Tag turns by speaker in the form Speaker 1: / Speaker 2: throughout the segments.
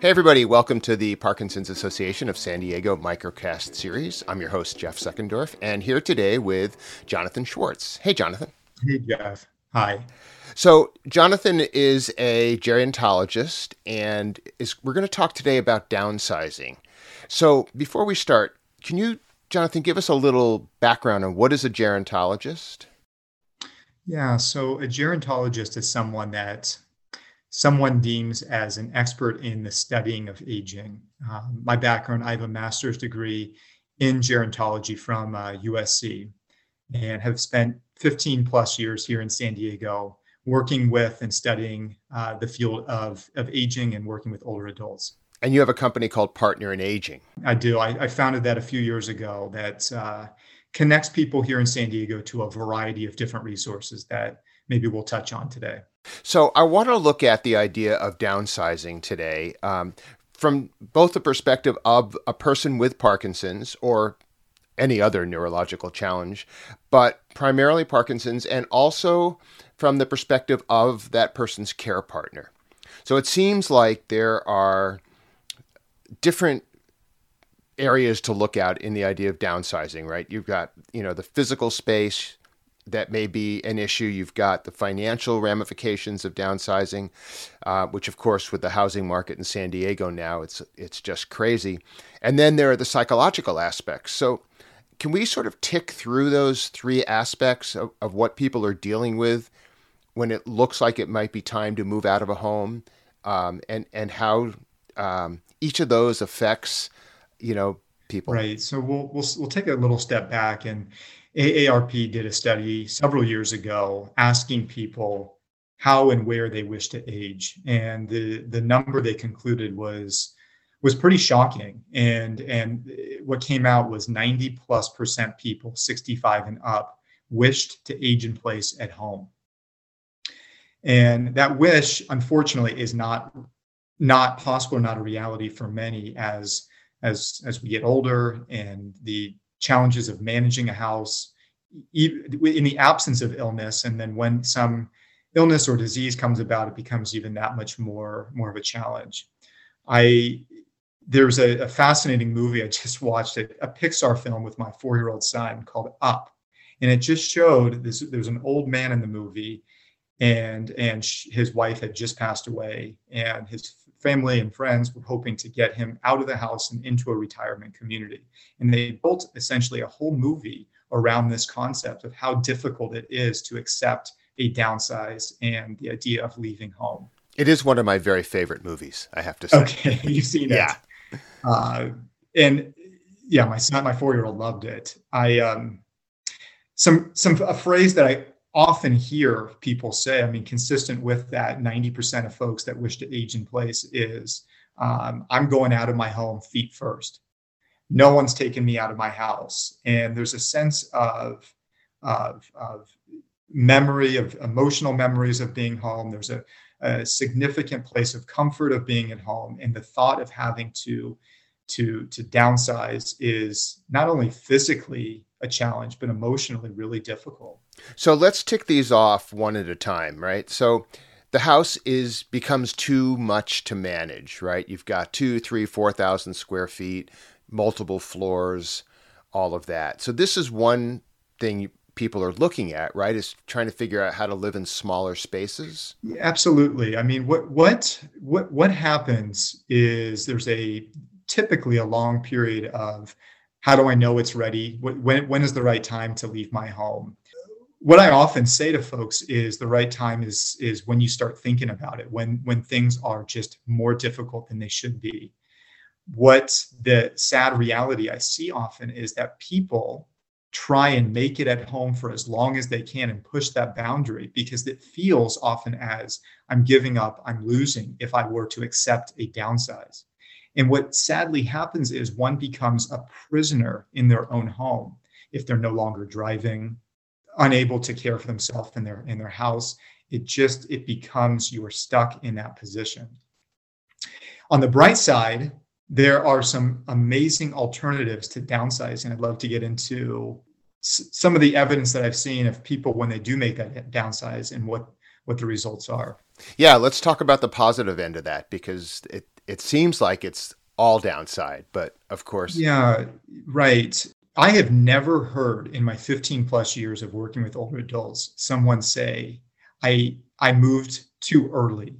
Speaker 1: Hey, everybody, welcome to the Parkinson's Association of San Diego Microcast series. I'm your host, Jeff Seckendorf, and here today with Jonathan Schwartz. Hey, Jonathan.
Speaker 2: Hey, Jeff. Hi.
Speaker 1: So, Jonathan is a gerontologist, and is, we're going to talk today about downsizing. So, before we start, can you, Jonathan, give us a little background on what is a gerontologist?
Speaker 2: Yeah, so a gerontologist is someone that someone deems as an expert in the studying of aging. Uh, my background, I have a master's degree in gerontology from uh, USC and have spent 15 plus years here in San Diego working with and studying uh, the field of, of aging and working with older adults.
Speaker 1: And you have a company called Partner in Aging.
Speaker 2: I do. I, I founded that a few years ago that uh, connects people here in San Diego to a variety of different resources that maybe we'll touch on today.
Speaker 1: So I want to look at the idea of downsizing today um, from both the perspective of a person with Parkinson's or any other neurological challenge, but primarily Parkinson's, and also from the perspective of that person's care partner. So it seems like there are different areas to look at in the idea of downsizing, right? You've got, you know, the physical space, that may be an issue. You've got the financial ramifications of downsizing, uh, which, of course, with the housing market in San Diego now, it's it's just crazy. And then there are the psychological aspects. So, can we sort of tick through those three aspects of, of what people are dealing with when it looks like it might be time to move out of a home, um, and and how um, each of those affects, you know, people.
Speaker 2: Right. So we'll we'll we'll take a little step back and AARP did a study several years ago asking people how and where they wish to age, and the the number they concluded was was pretty shocking. And and what came out was 90 plus percent people, 65 and up, wished to age in place at home. And that wish, unfortunately, is not not possible, not a reality for many as as as we get older and the challenges of managing a house in the absence of illness and then when some illness or disease comes about it becomes even that much more more of a challenge. I there's a, a fascinating movie i just watched a, a pixar film with my four-year-old son called up. And it just showed this there's an old man in the movie and and his wife had just passed away and his family and friends were hoping to get him out of the house and into a retirement community. And they built essentially a whole movie around this concept of how difficult it is to accept a downsize and the idea of leaving home.
Speaker 1: It is one of my very favorite movies, I have to say.
Speaker 2: Okay, you've seen it.
Speaker 1: Yeah.
Speaker 2: Uh, and yeah, my son, my four-year-old loved it. I um, some some a phrase that I often hear people say, I mean, consistent with that, 90% of folks that wish to age in place is um, I'm going out of my home feet first. No one's taken me out of my house. And there's a sense of, of, of memory, of emotional memories of being home. There's a, a significant place of comfort of being at home. And the thought of having to to to downsize is not only physically a challenge but emotionally really difficult
Speaker 1: so let's tick these off one at a time right? So the house is becomes too much to manage right? You've got two three four thousand square feet multiple floors all of that. So this is one thing people are looking at right is trying to figure out how to live in smaller spaces.
Speaker 2: Absolutely. I mean what what what what happens is there's a typically a long period of how do I know it's ready? When, when is the right time to leave my home? What I often say to folks is the right time is, is when you start thinking about it, when, when things are just more difficult than they should be. What the sad reality I see often is that people try and make it at home for as long as they can and push that boundary because it feels often as I'm giving up, I'm losing if I were to accept a downsize. And what sadly happens is one becomes a prisoner in their own home if they're no longer driving, unable to care for themselves in their in their house. It just it becomes you're stuck in that position. On the bright side, there are some amazing alternatives to downsizing. I'd love to get into some of the evidence that I've seen of people when they do make that downsize and what what the results are.
Speaker 1: Yeah, let's talk about the positive end of that because it it seems like it's all downside, but of course.
Speaker 2: Yeah, right. I have never heard in my 15 plus years of working with older adults someone say, I I moved too early.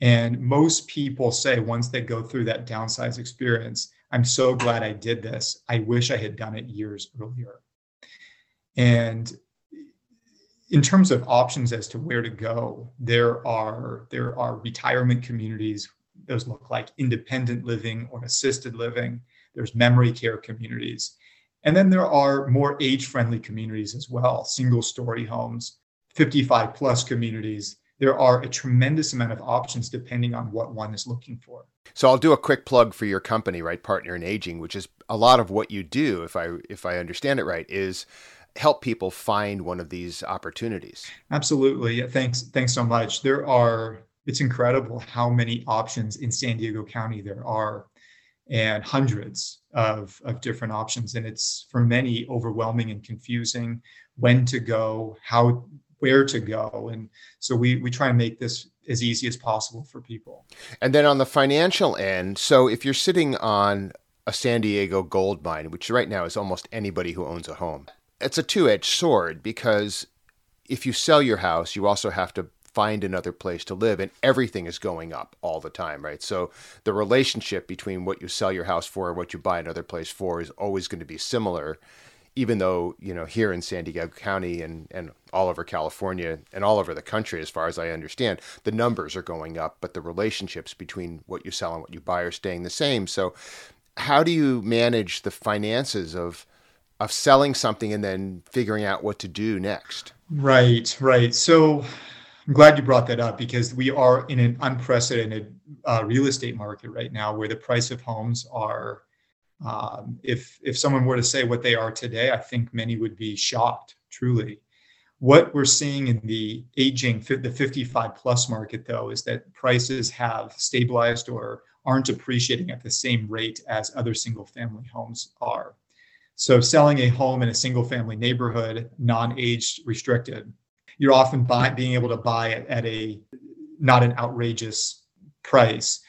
Speaker 2: And most people say once they go through that downsize experience, I'm so glad I did this. I wish I had done it years earlier. And in terms of options as to where to go, there are there are retirement communities. Those look like independent living or assisted living. There's memory care communities. And then there are more age-friendly communities as well, single-story homes, 55 plus communities. There are a tremendous amount of options depending on what one is looking for.
Speaker 1: So I'll do a quick plug for your company, right? Partner in Aging, which is a lot of what you do, if I if I understand it right, is help people find one of these opportunities.
Speaker 2: Absolutely. Thanks. Thanks so much. There are, it's incredible how many options in San Diego County there are and hundreds of, of different options. And it's for many overwhelming and confusing when to go, how, where to go. And so we, we try and make this as easy as possible for people.
Speaker 1: And then on the financial end, so if you're sitting on a San Diego gold mine, which right now is almost anybody who owns a home, it's a two-edged sword because if you sell your house, you also have to find another place to live and everything is going up all the time right so the relationship between what you sell your house for and what you buy another place for is always going to be similar even though you know here in san diego county and, and all over california and all over the country as far as i understand the numbers are going up but the relationships between what you sell and what you buy are staying the same so how do you manage the finances of of selling something and then figuring out what to do next.
Speaker 2: Right, right. So I'm glad you brought that up because we are in an unprecedented uh, real estate market right now where the price of homes are. Um, if if someone were to say what they are today, I think many would be shocked. Truly, what we're seeing in the aging the 55 plus market though is that prices have stabilized or aren't appreciating at the same rate as other single family homes are. So selling a home in a single family neighborhood, non-age restricted, you're often buy, being able to buy it at a not an outrageous price.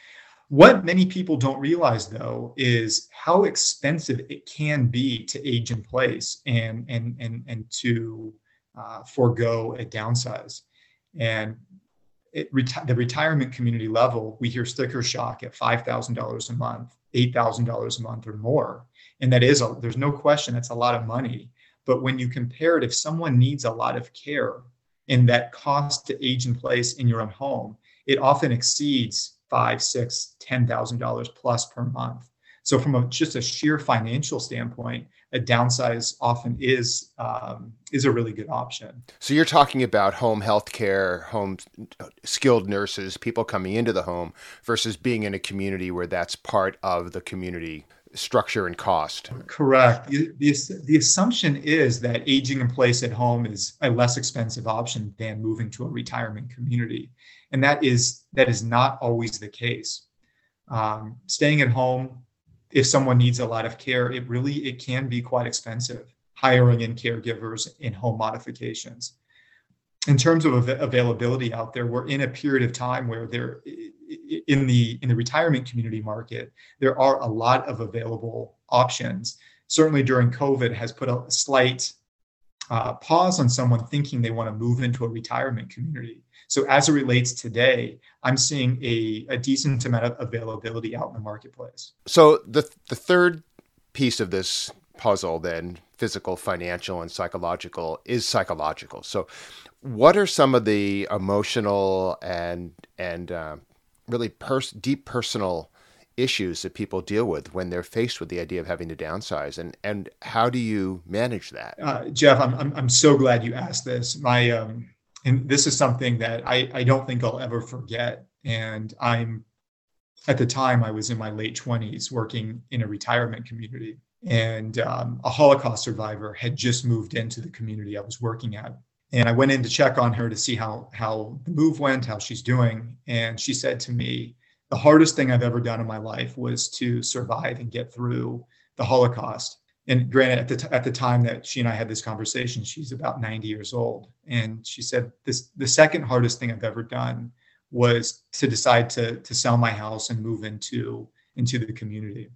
Speaker 2: What many people don't realize though is how expensive it can be to age in place and and and and to uh, forego a downsize. And it, reti- the retirement community level, we hear sticker shock at five thousand dollars a month, eight thousand dollars a month, or more and that is a, there's no question that's a lot of money but when you compare it if someone needs a lot of care and that cost to age in place in your own home it often exceeds five six ten thousand dollars plus per month so from a, just a sheer financial standpoint a downsize often is um, is a really good option.
Speaker 1: So you're talking about home health care, home skilled nurses, people coming into the home versus being in a community where that's part of the community structure and cost.
Speaker 2: Correct. The, the, the, assumption is that aging in place at home is a less expensive option than moving to a retirement community, and that is that is not always the case. Um, staying at home, if someone needs a lot of care, it really it can be quite expensive. Hiring in caregivers in home modifications. In terms of av- availability out there, we're in a period of time where there in the in the retirement community market, there are a lot of available options. Certainly during COVID has put a slight uh, pause on someone thinking they want to move into a retirement community. So as it relates today, I'm seeing a, a decent amount of availability out in the marketplace.
Speaker 1: So the the third piece of this puzzle then physical financial and psychological is psychological so what are some of the emotional and and uh, really pers- deep personal issues that people deal with when they're faced with the idea of having to downsize and and how do you manage that?
Speaker 2: Uh, jeff I'm, I'm i'm so glad you asked this. My um and this is something that i i don't think i'll ever forget and i'm at the time i was in my late 20s working in a retirement community and um, a holocaust survivor had just moved into the community i was working at and I went in to check on her to see how how the move went, how she's doing, and she said to me, "The hardest thing I've ever done in my life was to survive and get through the Holocaust." And granted, at the t- at the time that she and I had this conversation, she's about 90 years old, and she said, "This the second hardest thing I've ever done was to decide to to sell my house and move into into the community.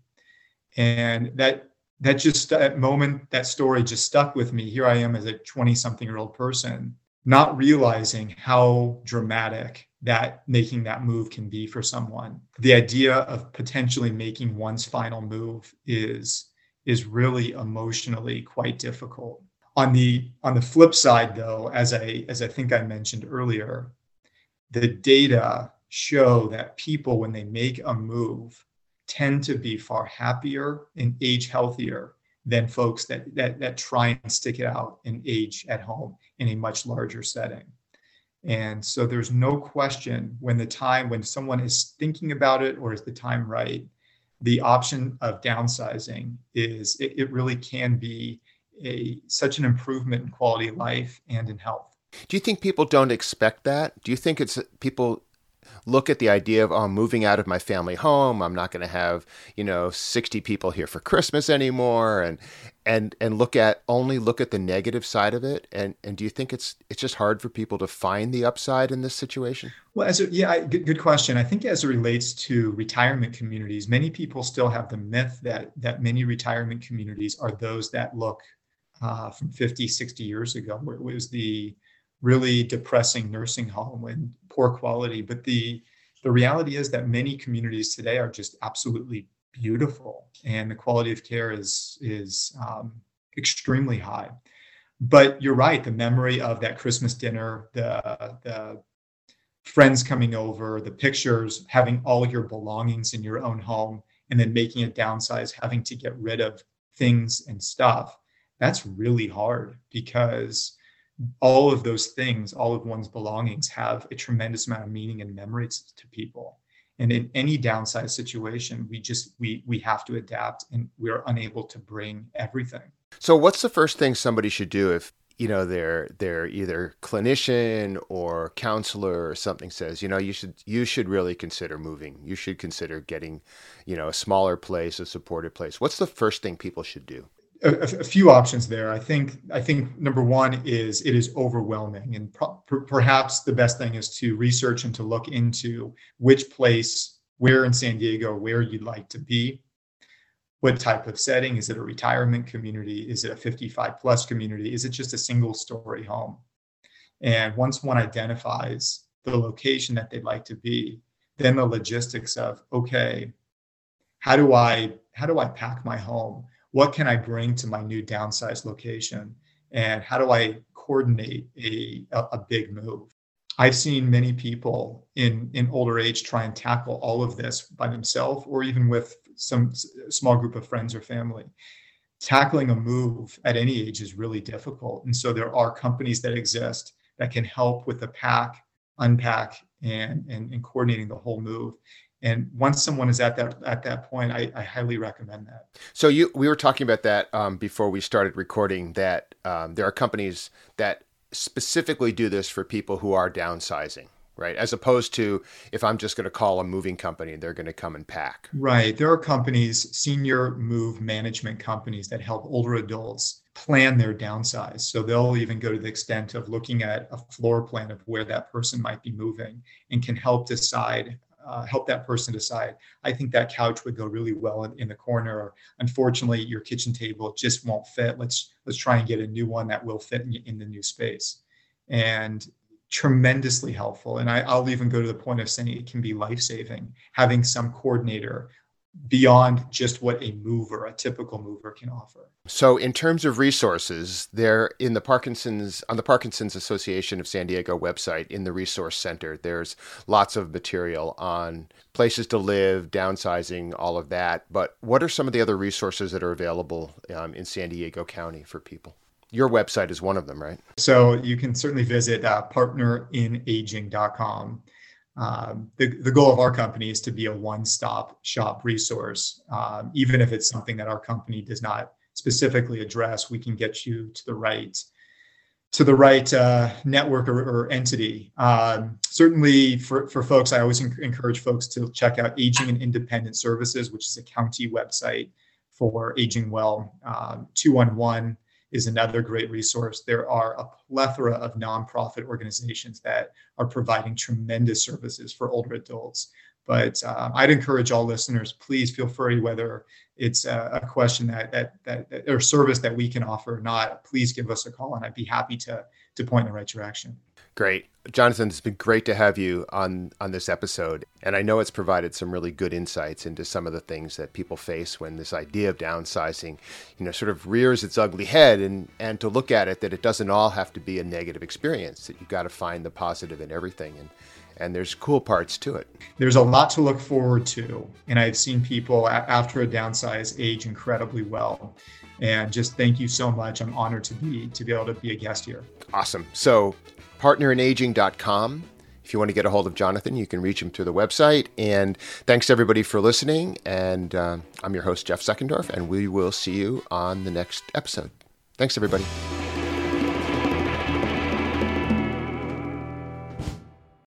Speaker 2: And that that just that moment, that story just stuck with me. Here I am as a 20 something year old person, not realizing how dramatic that making that move can be for someone. The idea of potentially making one's final move is is really emotionally quite difficult. On the on the flip side though, as I as I think I mentioned earlier, the data show that people when they make a move tend to be far happier and age healthier than folks that, that, that try and stick it out and age at home in a much larger setting. And so there's no question when the time, when someone is thinking about it or is the time right, the option of downsizing is, it, it really can be a such an improvement in quality of life and in health.
Speaker 1: Do you think people don't expect that? Do you think it's people look at the idea of, oh, I'm moving out of my family home. I'm not going to have, you know, 60 people here for Christmas anymore. And, and, and look at only look at the negative side of it. And, and do you think it's, it's just hard for people to find the upside in this situation?
Speaker 2: Well, as a, yeah, good, good question. I think as it relates to retirement communities, many people still have the myth that, that many retirement communities are those that look uh, from 50, 60 years ago, where it was the, really depressing nursing home and poor quality. But the the reality is that many communities today are just absolutely beautiful, and the quality of care is is um, extremely high. But you're right. The memory of that Christmas dinner, the the friends coming over, the pictures, having all your belongings in your own home, and then making a downsize, having to get rid of things and stuff. That's really hard because all of those things, all of one's belongings have a tremendous amount of meaning and memories to people. And in any downside situation, we just we we have to adapt and we're unable to bring everything.
Speaker 1: So what's the first thing somebody should do if you know they're they're either clinician or counselor or something says you know you should you should really consider moving you should consider getting you know a smaller place a supported place what's the first thing people should do
Speaker 2: a, a, few options there. I think I think number one is it is overwhelming, and pro- perhaps the best thing is to research and to look into which place, where in San Diego, where you'd like to be, what type of setting. Is it a retirement community? Is it a 55 plus community? Is it just a single story home? And once one identifies the location that they'd like to be, then the logistics of okay, how do I how do I pack my home? What can I bring to my new downsized location? And how do I coordinate a, a, big move? I've seen many people in, in older age try and tackle all of this by themselves or even with some small group of friends or family. Tackling a move at any age is really difficult. And so there are companies that exist that can help with the pack, unpack, and, and, and coordinating the whole move. And once someone is at that at that point, I, I highly recommend that.
Speaker 1: So you we were talking about that um, before we started recording. That um, there are companies that specifically do this for people who are downsizing right? As opposed to if I'm just going to call a moving company, and they're going to come and pack.
Speaker 2: Right. There are companies, senior move management companies that help older adults plan their downsize. So they'll even go to the extent of looking at a floor plan of where that person might be moving and can help decide uh, help that person decide. I think that couch would go really well in, in, the corner. Or unfortunately, your kitchen table just won't fit. Let's let's try and get a new one that will fit in, in the new space. And tremendously helpful. And I, I'll even go to the point of saying it can be life saving having some coordinator beyond just what a mover, a typical mover can offer.
Speaker 1: So in terms of resources, there in the Parkinson's on the Parkinson's Association of San Diego website in the resource center, there's lots of material on places to live, downsizing, all of that. But what are some of the other resources that are available um, in San Diego County for people? Your website is one of them, right?
Speaker 2: So you can certainly visit uh, partnerinaging.com um, the, the goal of our company is to be a one-stop shop resource. Um, even if it's something that our company does not specifically address, we can get you to the right to the right uh, network or, or entity. Um, certainly, for, for folks, I always encourage folks to check out Aging and Independent Services, which is a county website for aging well. Um, 211 is another great resource. There are a plethora of nonprofit organizations that are providing tremendous services for older adults. But uh, I'd encourage all listeners, please feel free, whether it's a, a question that, that, that, that, or service that we can offer or not, please give us a call and I'd be happy to, to point in the right direction.
Speaker 1: Great. Jonathan, it's been great to have you on, on this episode. And I know it's provided some really good insights into some of the things that people face when this idea of downsizing, you know, sort of rears its ugly head and, and to look at it that it doesn't all have to be a negative experience, that you've got to find the positive in everything. And and there's cool parts to it.
Speaker 2: There's a lot to look forward to. And I've seen people after a downsize age incredibly well. And just thank you so much. I'm honored to be to be able to be a guest here.
Speaker 1: Awesome. So partnerinaging.com. If you want to get a hold of Jonathan, you can reach him through the website. And thanks everybody for listening. And uh, I'm your host, Jeff Seckendorf, and we will see you on the next episode. Thanks, everybody.